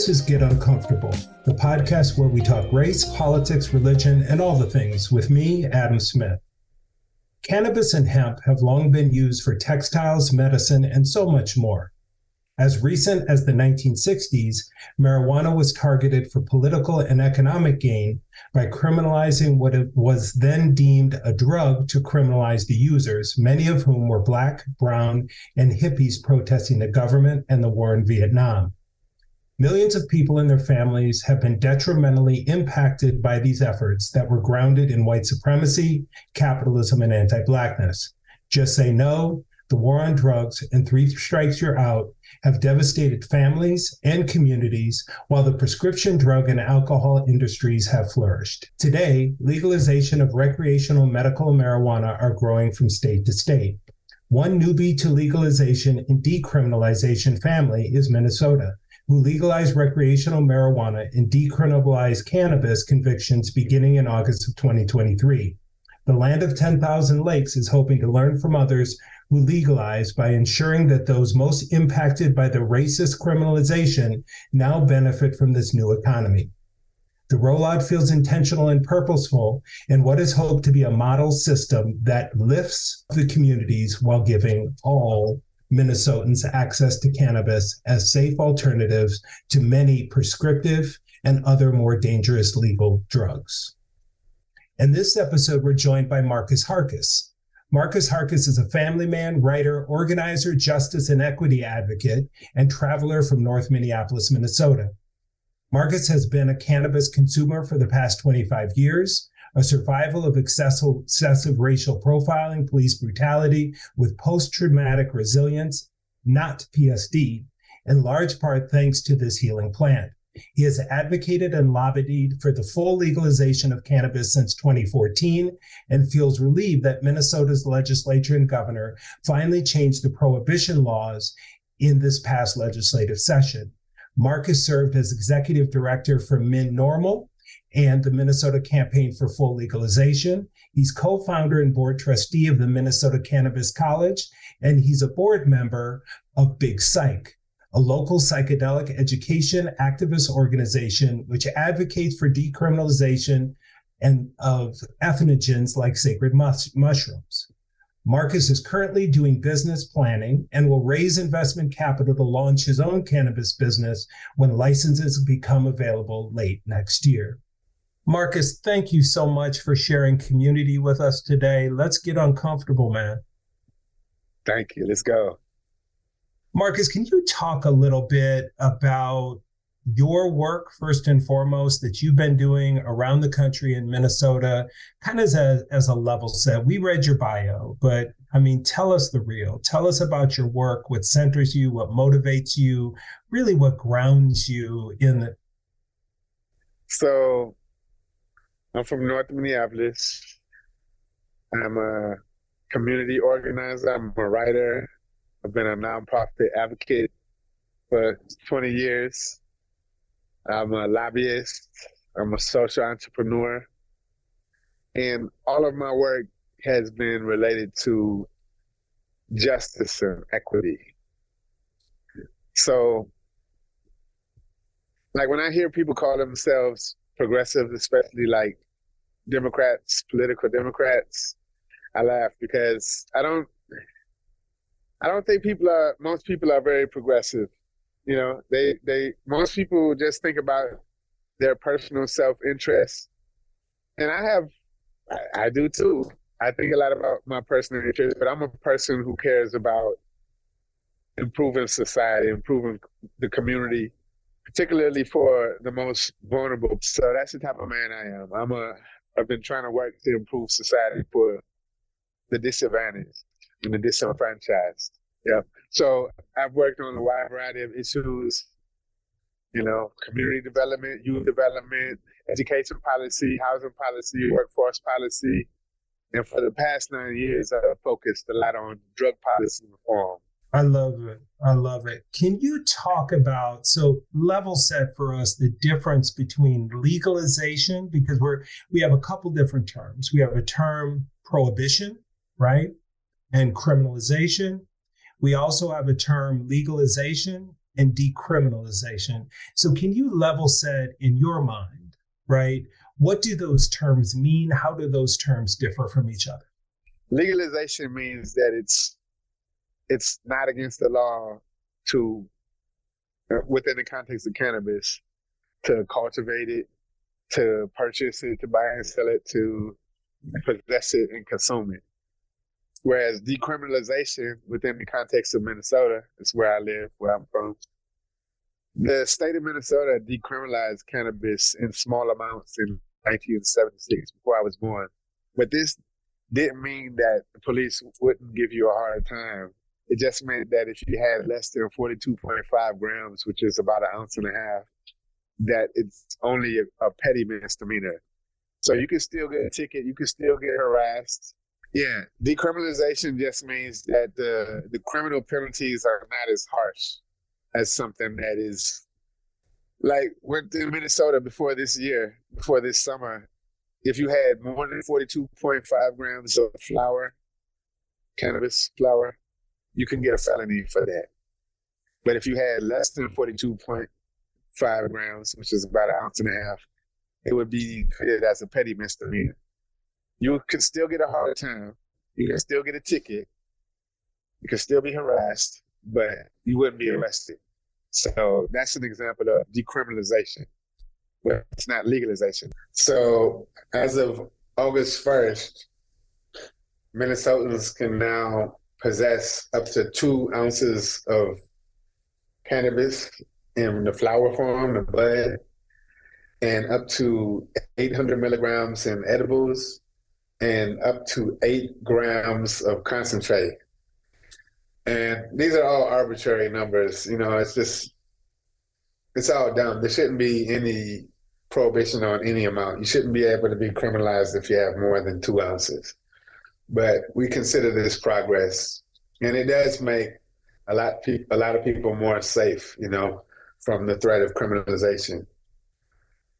This is Get Uncomfortable, the podcast where we talk race, politics, religion, and all the things with me, Adam Smith. Cannabis and hemp have long been used for textiles, medicine, and so much more. As recent as the 1960s, marijuana was targeted for political and economic gain by criminalizing what was then deemed a drug to criminalize the users, many of whom were black, brown, and hippies protesting the government and the war in Vietnam. Millions of people and their families have been detrimentally impacted by these efforts that were grounded in white supremacy, capitalism, and anti Blackness. Just Say No, the war on drugs, and Three Strikes You're Out have devastated families and communities, while the prescription drug and alcohol industries have flourished. Today, legalization of recreational medical marijuana are growing from state to state. One newbie to legalization and decriminalization family is Minnesota who legalized recreational marijuana and decriminalized cannabis convictions beginning in August of 2023. The Land of 10,000 Lakes is hoping to learn from others who legalize by ensuring that those most impacted by the racist criminalization now benefit from this new economy. The rollout feels intentional and purposeful in what is hoped to be a model system that lifts the communities while giving all Minnesotans access to cannabis as safe alternatives to many prescriptive and other more dangerous legal drugs. In this episode, we're joined by Marcus Harcus. Marcus Harcus is a family man, writer, organizer, justice and equity advocate, and traveler from North Minneapolis, Minnesota. Marcus has been a cannabis consumer for the past 25 years a survival of excessive, excessive racial profiling, police brutality with post traumatic resilience, not PTSD, in large part thanks to this healing plant. He has advocated and lobbied for the full legalization of cannabis since 2014 and feels relieved that Minnesota's legislature and governor finally changed the prohibition laws in this past legislative session. Marcus served as executive director for MNORML, and the Minnesota Campaign for Full Legalization. He's co founder and board trustee of the Minnesota Cannabis College, and he's a board member of Big Psych, a local psychedelic education activist organization which advocates for decriminalization and of entheogens like sacred mus- mushrooms. Marcus is currently doing business planning and will raise investment capital to launch his own cannabis business when licenses become available late next year. Marcus, thank you so much for sharing community with us today. Let's get uncomfortable, man. Thank you. Let's go. Marcus, can you talk a little bit about your work first and foremost that you've been doing around the country in Minnesota, kind of as a, as a level set. We read your bio, but I mean, tell us the real. Tell us about your work, what centers you, what motivates you, really what grounds you in the. So, I'm from North Minneapolis. I'm a community organizer. I'm a writer. I've been a nonprofit advocate for 20 years. I'm a lobbyist. I'm a social entrepreneur. And all of my work has been related to justice and equity. So, like when I hear people call themselves progressive, especially like Democrats, political Democrats, I laugh because I don't I don't think people are most people are very progressive. You know, they they most people just think about their personal self interest, and I have, I, I do too. I think a lot about my personal interest, but I'm a person who cares about improving society, improving the community, particularly for the most vulnerable. So that's the type of man I am. I'm a. I've been trying to work to improve society for the disadvantaged and the disenfranchised. Yeah. So I've worked on a wide variety of issues. You know, community development, youth development, education policy, housing policy, workforce policy, and for the past nine years, I've focused a lot on drug policy reform. I love it. I love it. Can you talk about so level set for us the difference between legalization because we're we have a couple different terms. We have a term prohibition, right? And criminalization. We also have a term legalization and decriminalization. So can you level set in your mind, right? What do those terms mean? How do those terms differ from each other? Legalization means that it's it's not against the law to uh, within the context of cannabis to cultivate it, to purchase it, to buy and sell it, to possess it and consume it. Whereas decriminalization within the context of Minnesota is where I live, where I'm from, the state of Minnesota decriminalized cannabis in small amounts in 1976 before I was born. But this didn't mean that the police wouldn't give you a hard time. It just meant that if you had less than 42.5 grams, which is about an ounce and a half, that it's only a, a petty misdemeanor. So you can still get a ticket, you can still get harassed. Yeah, decriminalization just means that the the criminal penalties are not as harsh as something that is like went to Minnesota before this year, before this summer. If you had more than 42.5 grams of flower, cannabis flower, you can get a felony for that. But if you had less than 42.5 grams, which is about an ounce and a half, it would be treated as a petty misdemeanor. You could still get a hard time. You can still get a ticket. You can still be harassed, but you wouldn't be arrested. So that's an example of decriminalization. Well, it's not legalization. So as of August 1st, Minnesotans can now possess up to two ounces of cannabis in the flower form, the bud, and up to 800 milligrams in edibles, and up to eight grams of concentrate. And these are all arbitrary numbers. You know, it's just, it's all dumb. There shouldn't be any prohibition on any amount. You shouldn't be able to be criminalized if you have more than two ounces. But we consider this progress, and it does make a lot pe- a lot of people more safe, you know, from the threat of criminalization.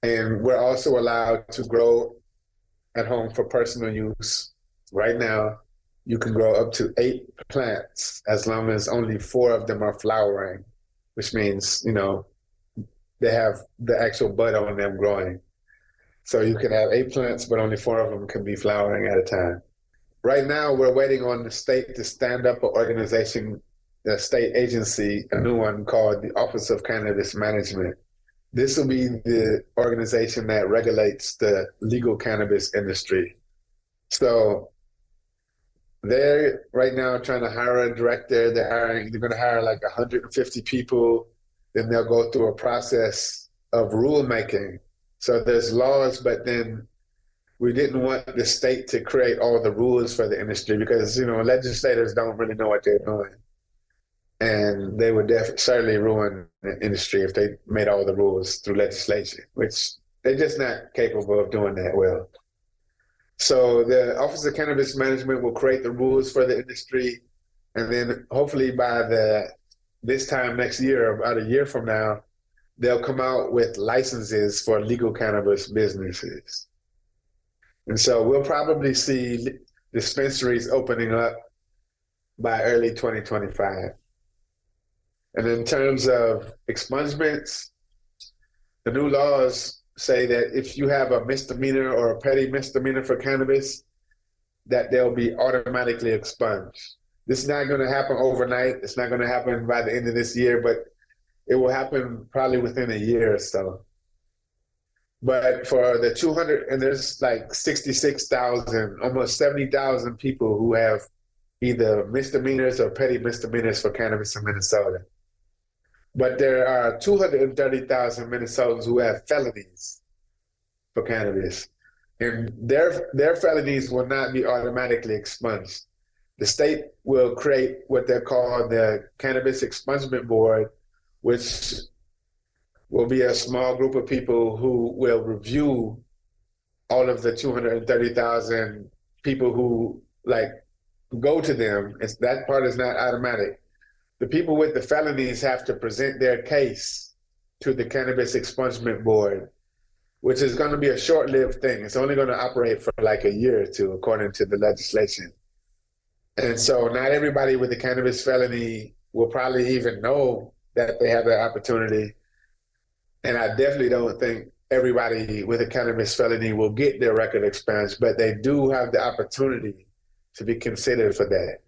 And we're also allowed to grow at home for personal use right now you can grow up to eight plants as long as only four of them are flowering, which means, you know, they have the actual bud on them growing. So you can have eight plants, but only four of them can be flowering at a time. Right now, we're waiting on the state to stand up an organization, the state agency, a new one called the Office of Cannabis Management. This will be the organization that regulates the legal cannabis industry. So they're right now trying to hire a director. They're hiring. They're going to hire like 150 people. Then they'll go through a process of rulemaking. So there's laws, but then we didn't want the state to create all the rules for the industry because you know legislators don't really know what they're doing, and they would definitely certainly ruin the industry if they made all the rules through legislation, which they're just not capable of doing that well. So the Office of Cannabis Management will create the rules for the industry, and then hopefully by the this time next year, about a year from now, they'll come out with licenses for legal cannabis businesses. And so we'll probably see dispensaries opening up by early 2025. And in terms of expungements, the new laws say that if you have a misdemeanor or a petty misdemeanor for cannabis, that they'll be automatically expunged. This is not going to happen overnight. It's not going to happen by the end of this year, but it will happen probably within a year or so. But for the 200, and there's like 66,000, almost 70,000 people who have either misdemeanors or petty misdemeanors for cannabis in Minnesota. But there are 230,000 Minnesotans who have felonies for cannabis, and their their felonies will not be automatically expunged. The state will create what they're call the Cannabis Expungement Board, which will be a small group of people who will review all of the 230,000 people who like go to them. It's, that part is not automatic. The people with the felonies have to present their case to the Cannabis Expungement Board, which is going to be a short lived thing. It's only going to operate for like a year or two, according to the legislation. And so not everybody with a cannabis felony will probably even know that they have that opportunity. And I definitely don't think everybody with a cannabis felony will get their record expunged, but they do have the opportunity to be considered for that,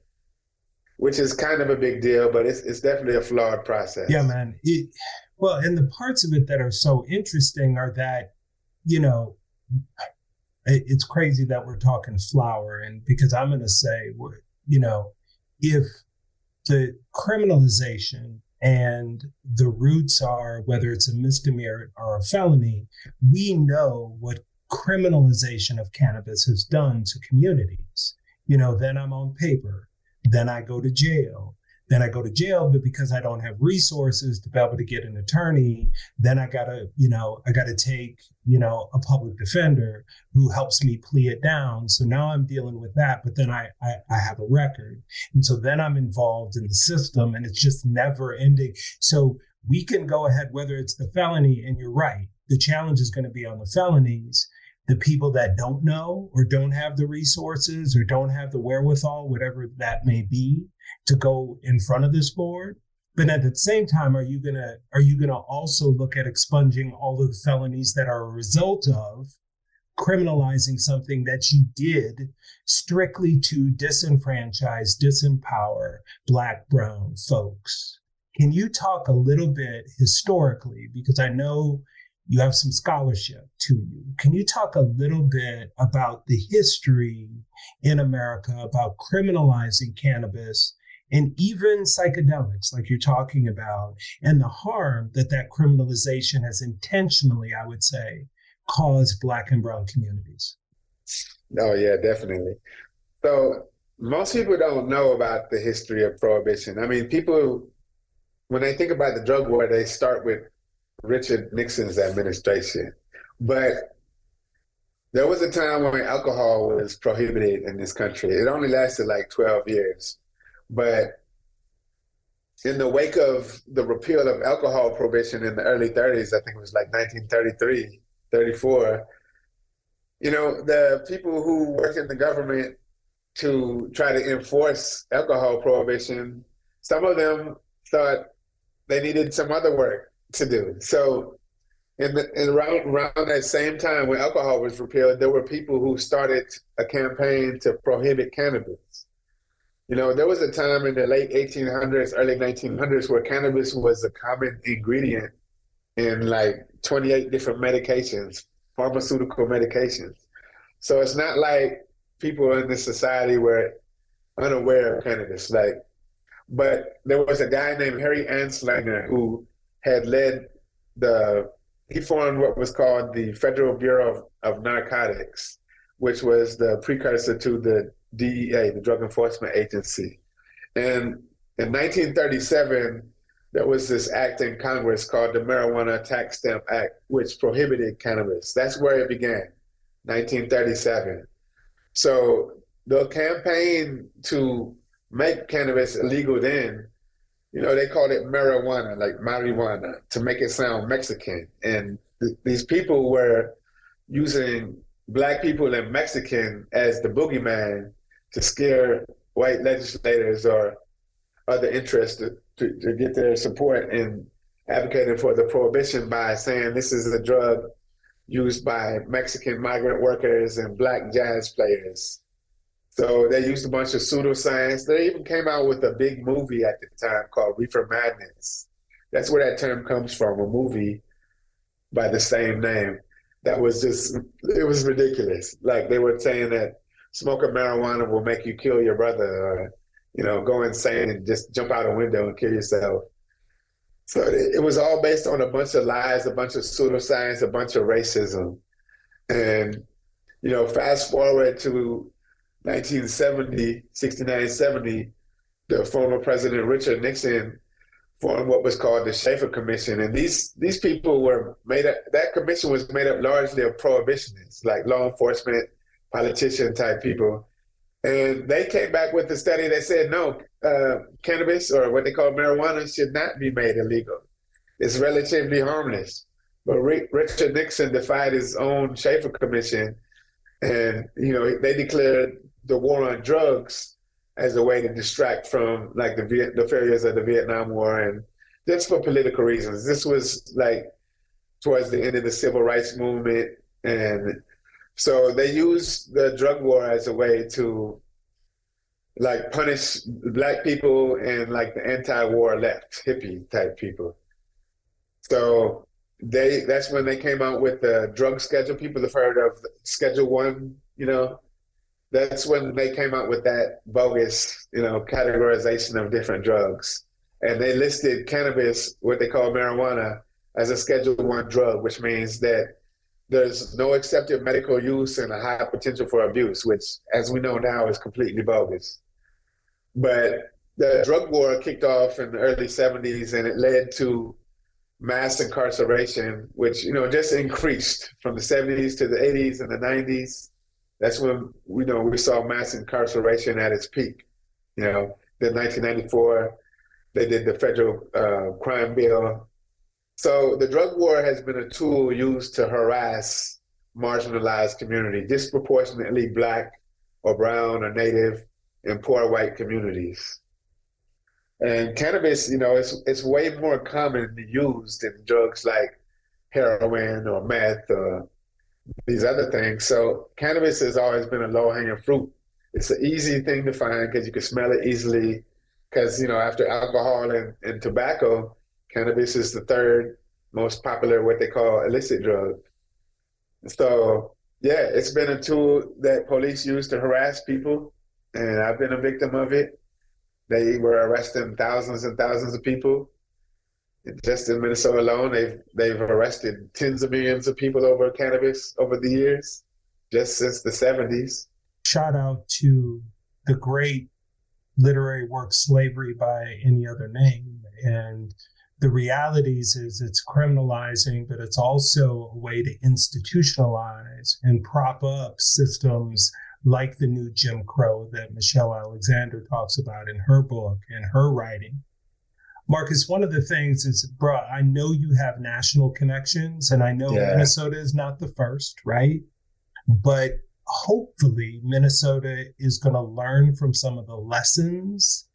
which is kind of a big deal, but it's, it's definitely a flawed process. Yeah, man. It, well, and the parts of it that are so interesting are that, you know, it's crazy that we're talking flower, and because I'm going to say, you know, if the criminalization and the roots are whether it's a misdemeanor or a felony, we know what criminalization of cannabis has done to communities. You know, then I'm on paper, then I go to jail, then I go to jail, but because I don't have resources to be able to get an attorney, then I gotta, you know, I gotta take, you know, a public defender who helps me plea it down. So now I'm dealing with that, but then I, I, I have a record. And so then I'm involved in the system and it's just never ending. So we can go ahead, whether it's the felony, and you're right, the challenge is going to be on the felonies the people that don't know or don't have the resources or don't have the wherewithal, whatever that may be, to go in front of this board. But at the same time, are you gonna are you gonna also look at expunging all of the felonies that are a result of criminalizing something that you did strictly to disenfranchise, disempower black, brown folks? Can you talk a little bit historically? Because I know you have some scholarship to you. Can you talk a little bit about the history in America about criminalizing cannabis and even psychedelics, like you're talking about, and the harm that that criminalization has intentionally, I would say, caused Black and Brown communities? Oh, yeah, definitely. So, most people don't know about the history of prohibition. I mean, people, when they think about the drug war, they start with Richard Nixon's administration. But there was a time when alcohol was prohibited in this country. It only lasted like 12 years. But in the wake of the repeal of alcohol prohibition in the early 30s, I think it was like 1933, 34, you know, the people who work in the government to try to enforce alcohol prohibition, some of them thought they needed some other work to do. So, in, the, in around, around that same time when alcohol was repealed, there were people who started a campaign to prohibit cannabis. You know, there was a time in the late 1800s, early 1900s where cannabis was a common ingredient in like 28 different medications, pharmaceutical medications. So it's not like people in this society were unaware of cannabis. Like, but there was a guy named Harry Anslinger who had led the, he formed what was called the Federal Bureau of, of Narcotics, which was the precursor to the DEA, the Drug Enforcement Agency. And in 1937, there was this act in Congress called the Marijuana Tax Stamp Act, which prohibited cannabis. That's where it began, 1937. So the campaign to make cannabis illegal then you know, they called it marijuana, like marijuana, to make it sound Mexican. And th- these people were using black people and Mexican as the boogeyman to scare white legislators or other interests to, to, to get their support in advocating for the prohibition by saying this is a drug used by Mexican migrant workers and black jazz players. So they used a bunch of pseudoscience. They even came out with a big movie at the time called Reefer Madness. That's where that term comes from, a movie by the same name. That was just, it was ridiculous. Like they were saying that smoking marijuana will make you kill your brother or, you know, go insane and just jump out a window and kill yourself. So it was all based on a bunch of lies, a bunch of pseudoscience, a bunch of racism. And, you know, fast forward to 1970, 69, 70, the former President Richard Nixon formed what was called the Shafer Commission. And these these people were made up, that commission was made up largely of prohibitionists, like law enforcement, politician type people. And they came back with a study that said no, uh, cannabis or what they call marijuana should not be made illegal. It's relatively harmless. But Richard Nixon defied his own Shafer Commission, and you know they declared the war on drugs as a way to distract from like the Viet- the failures of the Vietnam War and just for political reasons. This was like towards the end of the civil rights movement, and so they use the drug war as a way to like punish black people and like the anti-war left hippie type people. So they that's when they came out with the drug schedule. People have heard of Schedule One, you know, that's when they came out with that bogus, you know, categorization of different drugs. And they listed cannabis, what they call marijuana, as a Schedule One drug, which means that there's no accepted medical use and a high potential for abuse, which, as we know now, is completely bogus. But the drug war kicked off in the early 70s, and it led to mass incarceration, which you know just increased from the 70s to the 80s and the 90s that's when you know we saw mass incarceration at its peak. You know, then 1994, they did the federal uh, crime bill. So the drug war has been a tool used to harass marginalized community, disproportionately black or brown or native and poor white communities. And cannabis, you know, it's it's way more commonly used than drugs like heroin or meth or these other things. So cannabis has always been a low hanging fruit. It's an easy thing to find because you can smell it easily. Because you know, after alcohol and, and tobacco, cannabis is the third most popular what they call illicit drug. So yeah, it's been a tool that police use to harass people, and I've been a victim of it. They were arresting thousands and thousands of people just in Minnesota alone, they've they've arrested tens of millions of people over cannabis over the years, just since the '70s. Shout out to the great literary work "Slavery by Any Other Name," and the realities is it's criminalizing, but it's also a way to institutionalize and prop up systems like the new Jim Crow that Michelle Alexander talks about in her book and her writing Marcus, one of the things is, bro, I know you have national connections, and I know yeah. Minnesota is not the first, right? But hopefully, Minnesota is going to learn from some of the lessons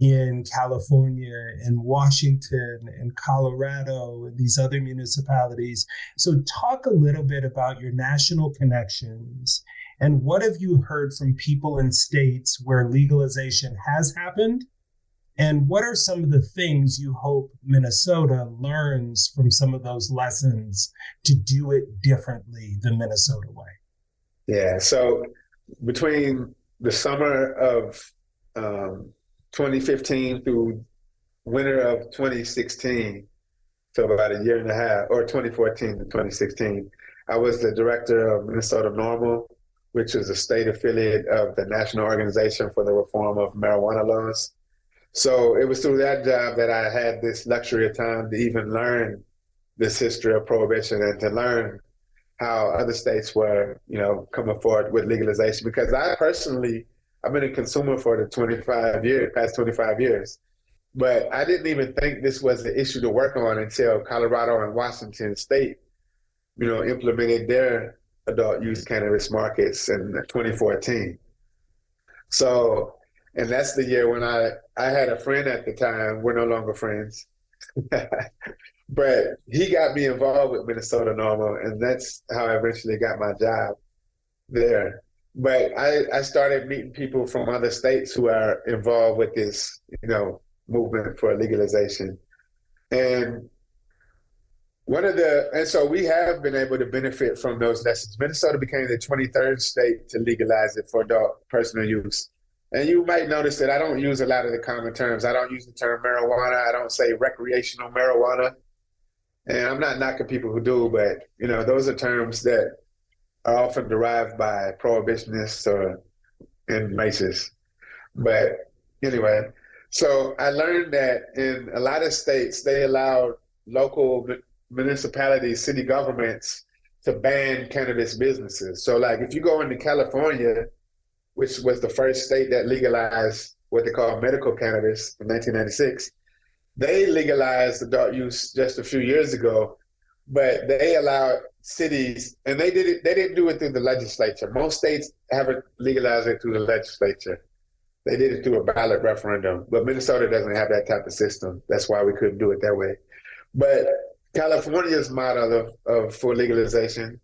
in California and Washington and Colorado and these other municipalities. So, talk a little bit about your national connections and what have you heard from people in states where legalization has happened and what are some of the things you hope Minnesota learns from some of those lessons to do it differently the Minnesota way? Yeah. So between the summer of um, 2015 through winter of 2016, so about a year and a half, or 2014 to 2016, I was the director of Minnesota NORML, which is a state affiliate of the National Organization for the Reform of Marijuana Laws. So it was through that job that I had this luxury of time to even learn this history of prohibition and to learn how other states were, you know, coming forward with legalization. Because I personally, I've been a consumer for the 25 years, past 25 years, but I didn't even think this was an issue to work on until Colorado and Washington State, you know, implemented their adult use cannabis markets in 2014. So and that's the year when I I had a friend at the time. We're no longer friends, but he got me involved with Minnesota NORML, and that's how I eventually got my job there. But I I started meeting people from other states who are involved with this, you know, movement for legalization, and one of the and so we have been able to benefit from those lessons. Minnesota became the 23rd state to legalize it for adult personal use And you might notice that I don't use a lot of the common terms. I don't use the term marijuana. I don't say recreational marijuana. And I'm not knocking people who do, but you know, those are terms that are often derived by prohibitionists or and Maces. But anyway, so I learned that in a lot of states they allowed local municipalities, city governments to ban cannabis businesses. So like if you go into California, which was the first state that legalized what they call medical cannabis in 1996, they legalized adult use just a few years ago, but they allowed cities, and they did it. They didn't do it through the legislature. Most states haven't legalized it through the legislature. They did it through a ballot referendum, but Minnesota doesn't have that type of system. That's why we couldn't do it that way. But California's model of, of for legalization,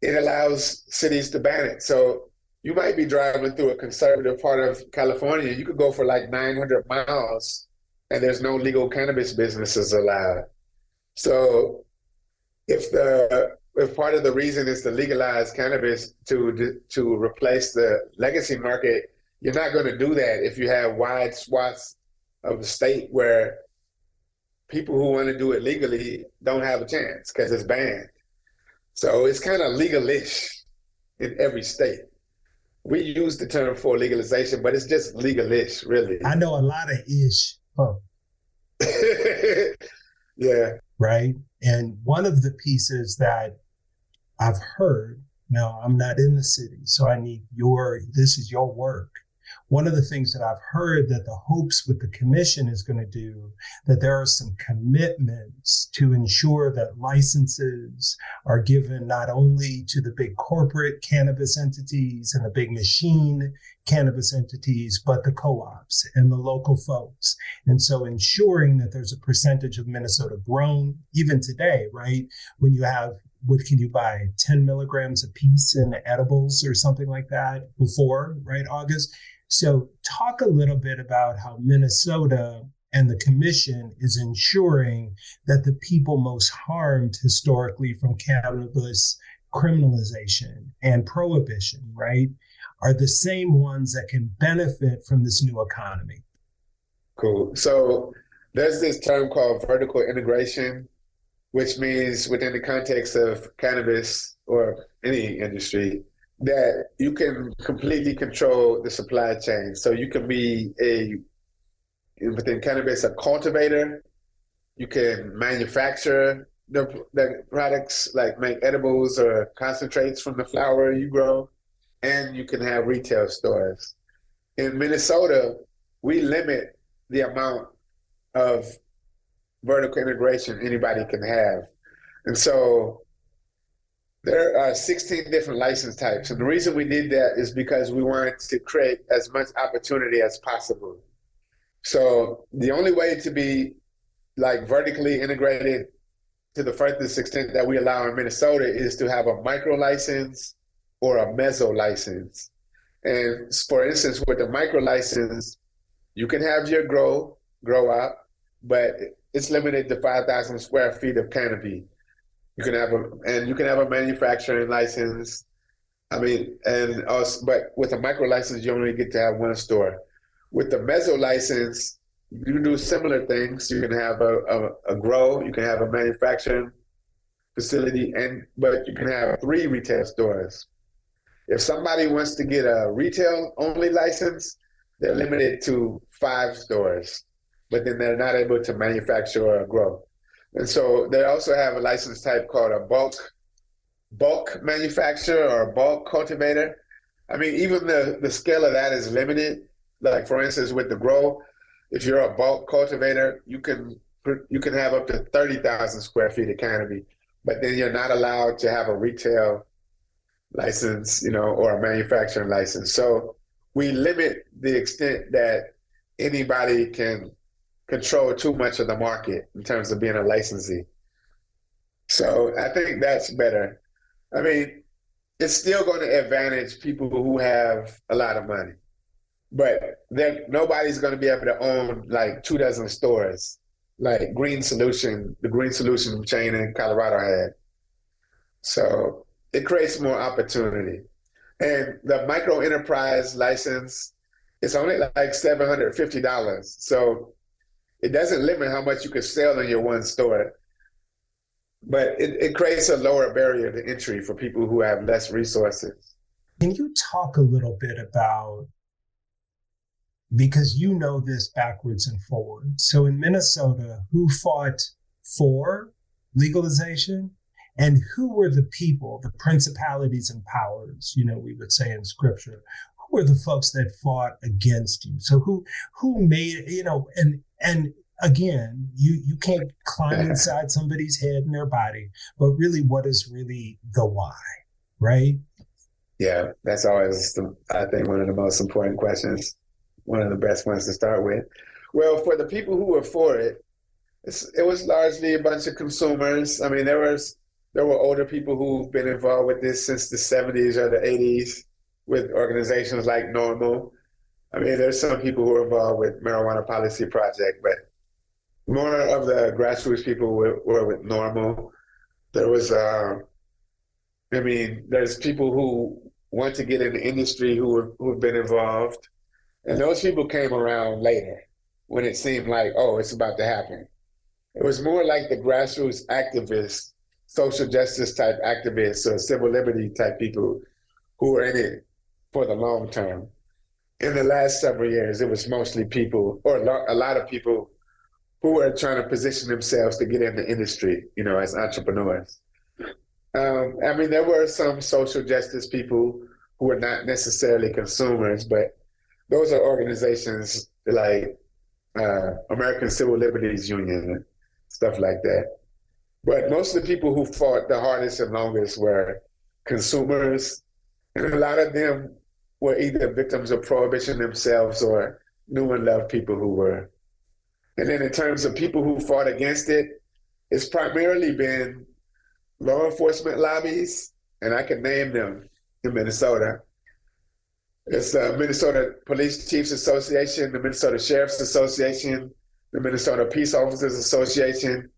it allows cities to ban it. So you might be driving through a conservative part of California. You could go for like 900 miles, and there's no legal cannabis businesses allowed. So if the if part of the reason is to legalize cannabis to to replace the legacy market, you're not going to do that if you have wide swaths of the state where people who want to do it legally don't have a chance because it's banned. So it's kind of legalish in every state. We use the term for legalization, but it's just legalish, really. I know a lot of ish. Oh. yeah right? And one of the pieces that I've heard, now I'm not in the city, so I need your, this is your work. One of the things that I've heard that the hopes with the commission is going to do, that there are some commitments to ensure that licenses are given not only to the big corporate cannabis entities and the big machine cannabis entities, but the co-ops and the local folks. And so ensuring that there's a percentage of Minnesota grown, even today, right? When you have what can you buy 10 milligrams a piece in edibles or something like that before right august so, talk a little bit about how Minnesota and the commission is ensuring that the people most harmed historically from cannabis criminalization and prohibition, right, are the same ones that can benefit from this new economy. Cool. So, there's this term called vertical integration, which means within the context of cannabis or any industry, that you can completely control the supply chain. So you can be a within cannabis a cultivator. You can manufacture the, the products like make edibles or concentrates from the flower you grow, and you can have retail stores. In Minnesota, we limit the amount of vertical integration anybody can have. And so there are 16 different license types. And the reason we did that is because we wanted to create as much opportunity as possible. So the only way to be like vertically integrated to the furthest extent that we allow in Minnesota is to have a micro license or a meso license. And for instance, with the micro license, you can have your grow, grow up, but it's limited to 5,000 square feet of canopy. You can have a and you can have a manufacturing license. I mean, and us, but with a micro license, you only get to have one store. With the meso license, you can do similar things. You can have a, a, a grow, you can have a manufacturing facility, and but you can have three retail stores. If somebody wants to get a retail only license, they're limited to five stores, but then they're not able to manufacture or grow. And so they also have a license type called a bulk bulk manufacturer or a bulk cultivator. I mean, even the, the scale of that is limited. Like for instance, with the grow, if you're a bulk cultivator, you can you can have up to thirty thousand square feet of canopy, but then you're not allowed to have a retail license, you know, or a manufacturing license. So we limit the extent that anybody can control too much of the market in terms of being a licensee. So I think that's better. I mean, it's still going to advantage people who have a lot of money, but then nobody's going to be able to own like two dozen stores, like Green Solution, the Green Solution chain in Colorado had. So it creates more opportunity. And the micro enterprise license is only like seven hundred fifty dollars. So it doesn't limit how much you can sell in your one store, but it, it creates a lower barrier to entry for people who have less resources. Can you talk a little bit about because you know this backwards and forward. So in Minnesota, who fought for legalization and who were the people, the principalities and powers, you know, we would say in scripture, who were the folks that fought against you? So who who made, you know, and and again, you you can't climb inside somebody's head and their body, but really what is really the why, right? Yeah, that's always the, I think one of the most important questions one of the best ones to start with. Well, for the people who were for it, it was largely a bunch of consumers. I mean, there was there were older people who've been involved with this since the 70s or the 80s with organizations like NORML. I mean, there's some people who are involved with Marijuana Policy Project, but more of the grassroots people were, were with NORML. There was, uh, I mean, there's people who want to get in the industry who who've been involved. And those people came around later when it seemed like, oh, it's about to happen. It was more like the grassroots activists, social justice type activists, or civil liberty type people who were in it for the long term. In the last several years, it was mostly people, or a lot of people, who were trying to position themselves to get in the industry, you know, as entrepreneurs. Um, I mean, there were some social justice people who were not necessarily consumers, but those are organizations like uh, American Civil Liberties Union, stuff like that. But most of the people who fought the hardest and longest were consumers, and a lot of them were either victims of prohibition themselves or knew and loved people who were. And then in terms of people who fought against it, it's primarily been law enforcement lobbies, and I can name them in Minnesota. It's the Minnesota Police Chiefs Association, the Minnesota Sheriff's Association, the Minnesota Peace Officers Association,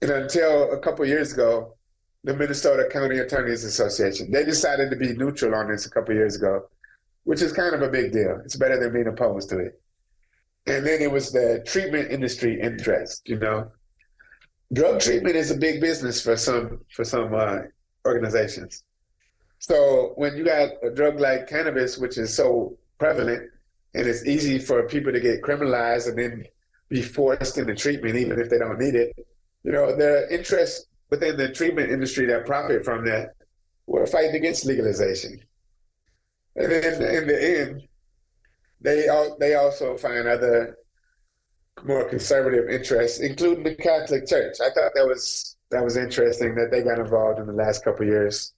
and until a couple years ago, the Minnesota County Attorneys Association. They decided to be neutral on this a couple years ago, which is kind of a big deal. It's better than being opposed to it. And then it was the treatment industry interest. You know, drug treatment is a big business for some for some uh, organizations. So when you got a drug like cannabis, which is so prevalent, and it's easy for people to get criminalized and then be forced into treatment, even if they don't need it, you know, the interests within the treatment industry that profit from that were fighting against legalization. And then in the end, they all, they also find other more conservative interests, including the Catholic Church. I thought that was that was interesting that they got involved in the last couple years.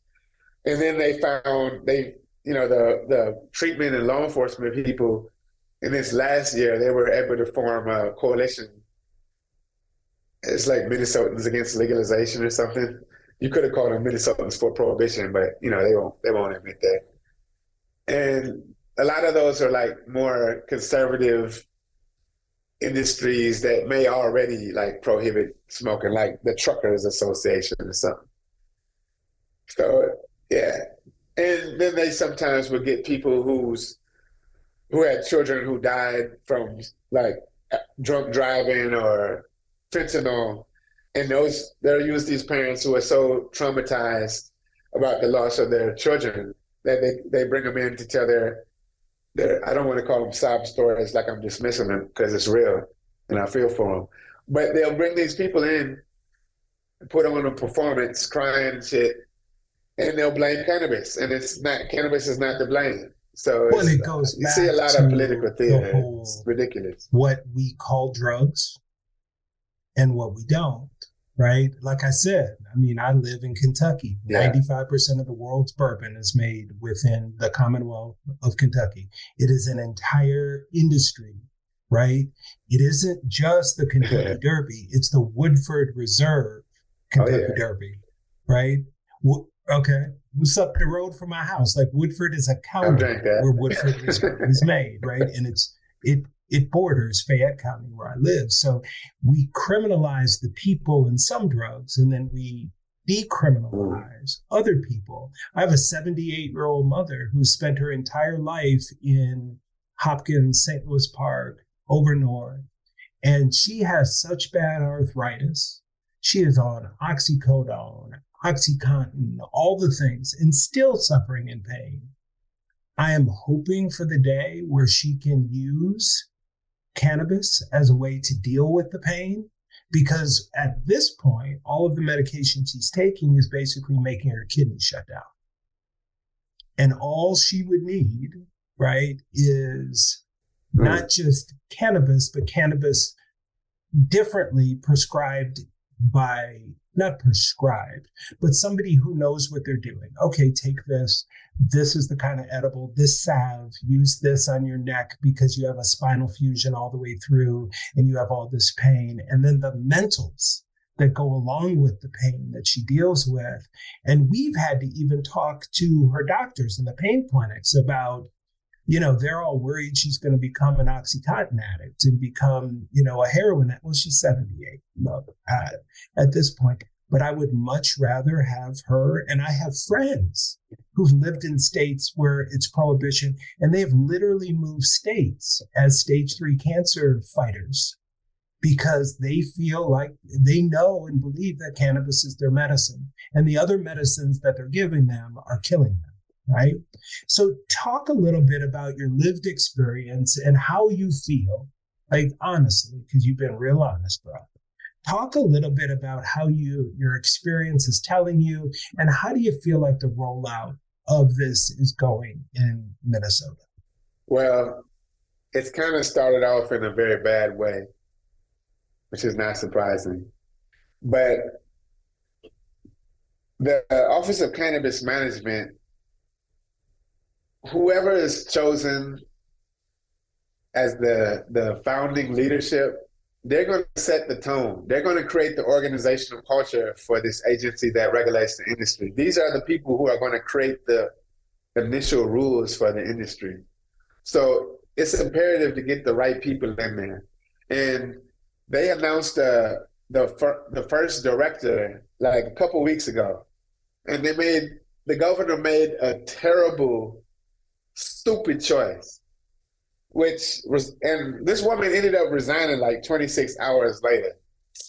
And then they found they you know the the treatment and law enforcement people in this last year they were able to form a coalition. It's like minnesotans against legalization or something. You could have called them minnesotans for prohibition but you know they won't they won't admit that and a lot of those are like more conservative industries that may already like prohibit smoking like the truckers association or something. So yeah, and then they sometimes would get people who's who had children who died from like drunk driving or fentanyl, and those they'll use these parents who are so traumatized about the loss of their children that they, they bring them in to tell their their I don't want to call them sob stories like I'm dismissing them because it's real and I feel for them, but they'll bring these people in, put on a performance, crying and shit, and they'll blame cannabis, and it's not cannabis is not to blame. So well, it goes. You see a lot of political theater. It's ridiculous. What we call drugs, and what we don't. Right? Like I said, I mean, I live in Kentucky. Ninety-five percent of the world's bourbon is made within the Commonwealth of Kentucky. It is an entire industry right? It isn't just the Kentucky Derby; it's the Woodford Reserve Kentucky oh, yeah. Derby, right? Okay. What's up the road from my house? Like Woodford is a county where Woodford is, is made, right? And it's it it borders Fayette County where I live. So we criminalize the people in some drugs and then we decriminalize other people. I have a 78 year old mother who spent her entire life in Hopkins, St. Louis Park, over north, and she has such bad arthritis. She is on oxycodone, Oxycontin, all the things, and still suffering in pain. I am hoping for the day where she can use cannabis as a way to deal with the pain because at this point, all of the medication she's taking is basically making her kidneys shut down. And all she would need, right, is mm. not just cannabis, but cannabis differently prescribed by not prescribed, but somebody who knows what they're doing. Okay, take this. This is the kind of edible, this salve, use this on your neck because you have a spinal fusion all the way through and you have all this pain. And then the mentals that go along with the pain that she deals with. And we've had to even talk to her doctors in the pain clinics about you know, they're all worried she's going to become an Oxycontin addict and become, you know, a heroin addict. Well, she's 78 at, uh, at this point. But I would much rather have her, and I have friends who've lived in states where it's prohibition, and they have literally moved states as stage three cancer fighters because they feel like they know and believe that cannabis is their medicine, and the other medicines that they're giving them are killing them right? So, talk a little bit about your lived experience and how you feel, like honestly, because you've been real honest, bro. Talk a little bit about how you your experience is telling you, and how do you feel like the rollout of this is going in Minnesota? Well, it's kind of started off in a very bad way, which is not surprising. But the Office of Cannabis Management whoever is chosen as the the founding leadership, they're going to set the tone. They're going to create the organizational culture for this agency that regulates the industry. These are the people who are going to create the initial rules for the industry. So it's imperative to get the right people in there. And they announced uh, the fir- the first director like a couple weeks ago, and they made the governor made a terrible stupid choice. Which was, and this woman ended up resigning like 26 hours later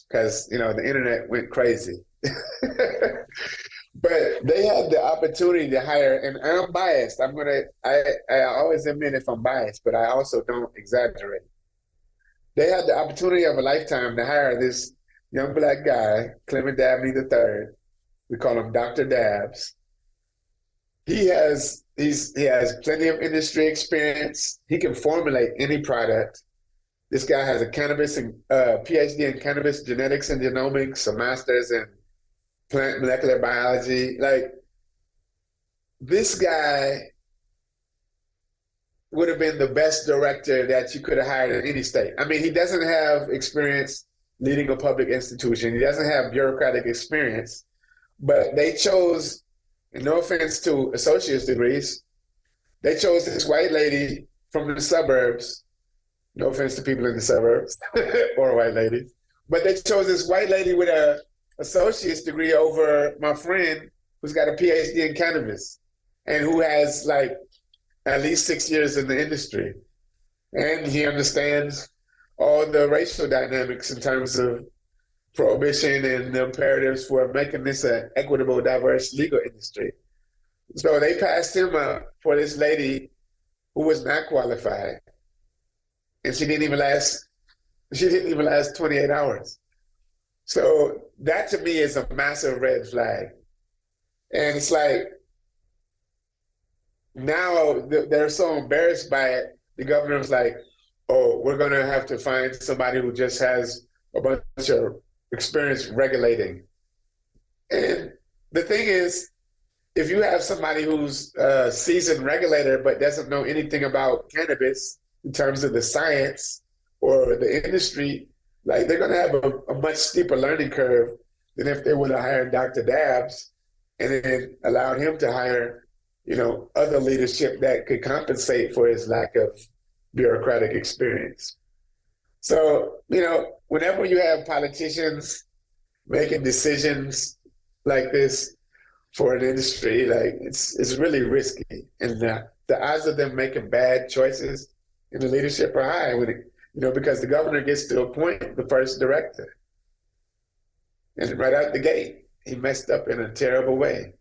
because, you know, the internet went crazy. but they had the opportunity to hire, and I'm biased. I'm gonna, I, I always admit if I'm biased, but I also don't exaggerate. They had the opportunity of a lifetime to hire this young black guy, Clement Dabney III. We call him Dr. Dabs. He has He's he has plenty of industry experience. He can formulate any product. This guy has a cannabis and uh, PhD in cannabis genetics and genomics, a master's in plant molecular biology. Like this guy would have been the best director that you could have hired in any state. I mean, he doesn't have experience leading a public institution. He doesn't have bureaucratic experience, but they chose no offense to associate's degrees, they chose this white lady from the suburbs. No offense to people in the suburbs or white ladies, but they chose this white lady with a associate's degree over my friend who's got a PhD in cannabis and who has like at least six years in the industry. And he understands all the racial dynamics in terms of prohibition and the imperatives for making this an equitable, diverse legal industry. So they passed him up for this lady who was not qualified. And she didn't even last she didn't even last 28 hours. So that to me is a massive red flag. And it's like now they're so embarrassed by it. The governor's like, oh, we're to have to find somebody who just has a bunch of experience regulating. And the thing is, if you have somebody who's a seasoned regulator but doesn't know anything about cannabis in terms of the science or the industry, like they're going to have a, a, much steeper learning curve than if they would have hired Dr. Dabs and then allowed him to hire, you know, other leadership that could compensate for his lack of bureaucratic experience. So, you know, whenever you have politicians making decisions like this for an industry, like it's it's really risky, and the, the odds of them making bad choices in the leadership are high. When it, you know, because the governor gets to appoint the first director, and right out the gate, he messed up in a terrible way.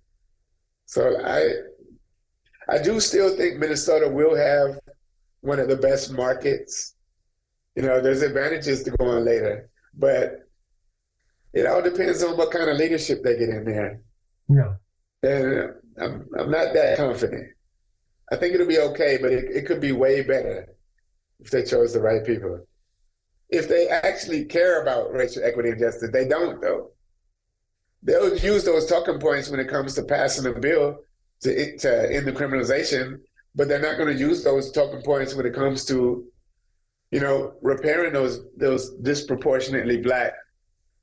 So I, I do still think Minnesota will have one of the best markets. You know, there's advantages to going later, but it all depends on what kind of leadership they get in there. Yeah. And I'm, I'm not that confident. I think it'll be okay, but it, it could be way better if they chose the right people. If they actually care about racial equity and justice, they don't though. They'll use those talking points when it comes to passing a bill to, to end the criminalization, but they're not going to use those talking points when it comes to, you know, repairing those those disproportionately black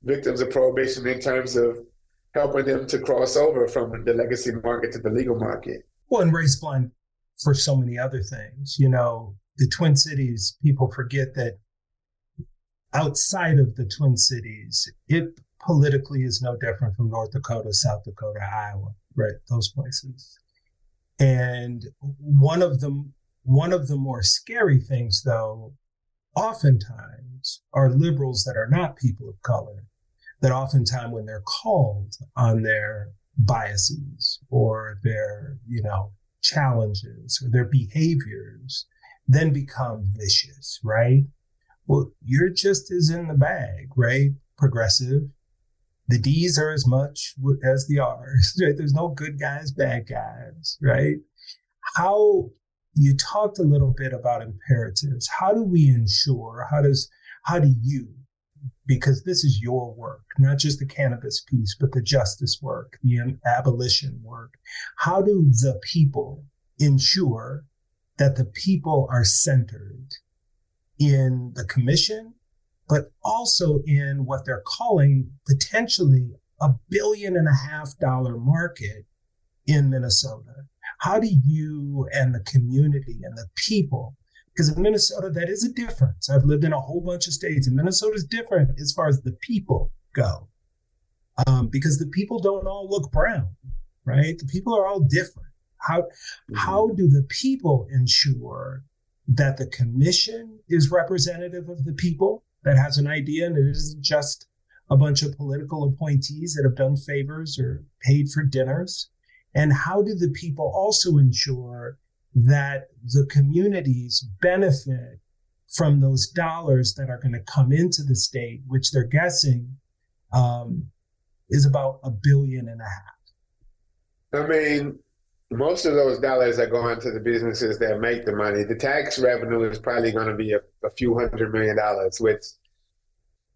victims of prohibition in terms of helping them to cross over from the legacy market to the legal market. Well, and race blind for so many other things. You know, the Twin Cities, people forget that outside of the Twin Cities, it politically is no different from North Dakota, South Dakota, Iowa, right? Those places. And one of them, one of the more scary things, though, oftentimes are liberals that are not people of color that oftentimes when they're called on their biases or their, you know, challenges or their behaviors, then become vicious, right? Well, you're just as in the bag, right? Progressive. The D's are as much as the R's, right? There's no good guys, bad guys, right? How you talked a little bit about imperatives. How do we ensure, how does, how do you because this is your work, not just the cannabis piece, but the justice work, the abolition work. How do the people ensure that the people are centered in the commission, but also in what they're calling potentially a billion and a half dollar market in Minnesota? How do you and the community and the people because in Minnesota, that is a difference. I've lived in a whole bunch of states, and Minnesota is different as far as the people go, um, because the people don't all look brown, right? The people are all different. How mm-hmm. how do the people ensure that the commission is representative of the people that has an idea and it isn't just a bunch of political appointees that have done favors or paid for dinners? And how do the people also ensure that the communities benefit from those dollars that are going to come into the state, which they're guessing um, is about a billion and a half. I mean, most of those dollars that go into the businesses that make the money. The tax revenue is probably going to be a, a few hundred million dollars, which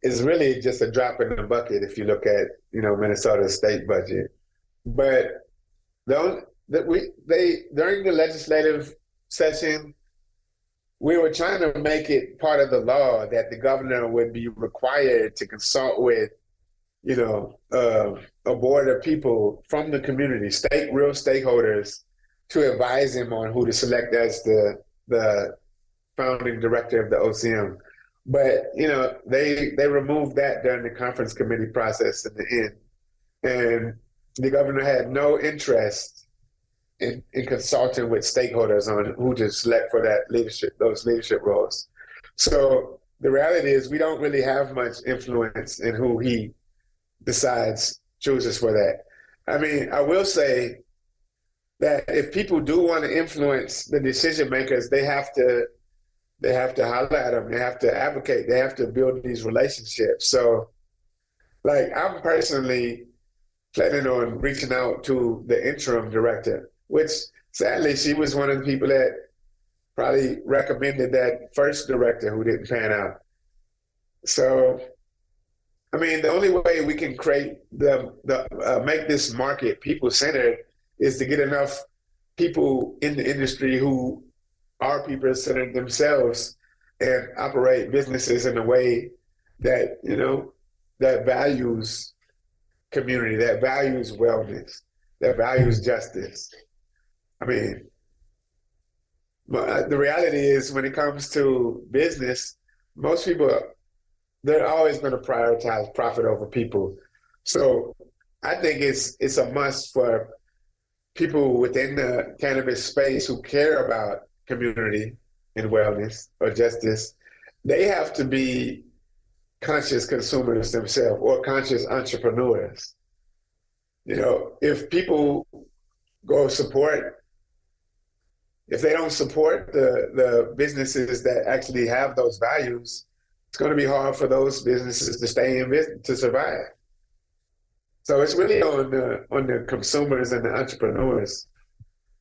is really just a drop in the bucket if you look at you know Minnesota's state budget. But the that we they during the legislative session, we were trying to make it part of the law that the governor would be required to consult with, you know, uh, a board of people from the community, state real stakeholders, to advise him on who to select as the the founding director of the OCM. But you know, they they removed that during the conference committee process in the end, and the governor had no interest in, in consulting with stakeholders on who to select for that leadership, those leadership roles. So the reality is we don't really have much influence in who he decides chooses for that. I mean, I will say that if people do want to influence the decision makers, they have to they have to holler at them. They have to advocate. They have to build these relationships. So, like I'm personally planning on reaching out to the interim director which sadly she was one of the people that probably recommended that first director who didn't pan out. So, I mean, the only way we can create the the uh, make this market people centered is to get enough people in the industry who are people centered themselves and operate businesses in a way that you know that values community, that values wellness, that values justice. I mean, uh, the reality is when it comes to business, most people they're always going to prioritize profit over people. So I think it's it's a must for people within the cannabis space who care about community and wellness or justice. They have to be conscious consumers themselves or conscious entrepreneurs. You know, if people go support, if they don't support the, the businesses that actually have those values, it's going to be hard for those businesses to stay in business to survive. So it's really on the on the consumers and the entrepreneurs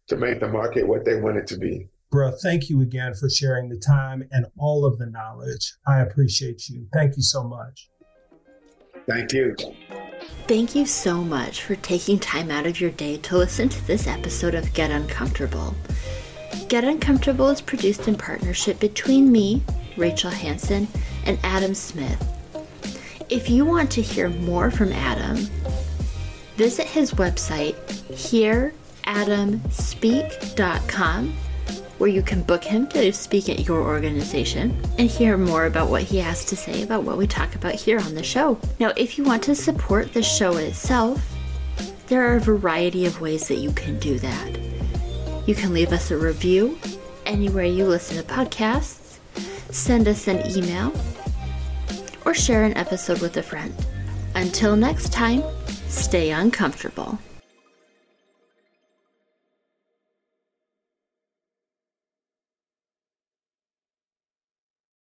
to make the market what they want it to be. Bro, thank you again for sharing the time and all of the knowledge. I appreciate you. Thank you so much. Thank you. Thank you so much for taking time out of your day to listen to this episode of Get Uncomfortable. Get Uncomfortable is produced in partnership between me, Rachel Hanson, and Adam Smith. If you want to hear more from Adam, visit his website, hearadamspeak.com, where you can book him to speak at your organization and hear more about what he has to say about what we talk about here on the show. Now, if you want to support the show itself, there are a variety of ways that you can do that. You can leave us a review anywhere you listen to podcasts, send us an email, or share an episode with a friend. Until next time, stay uncomfortable.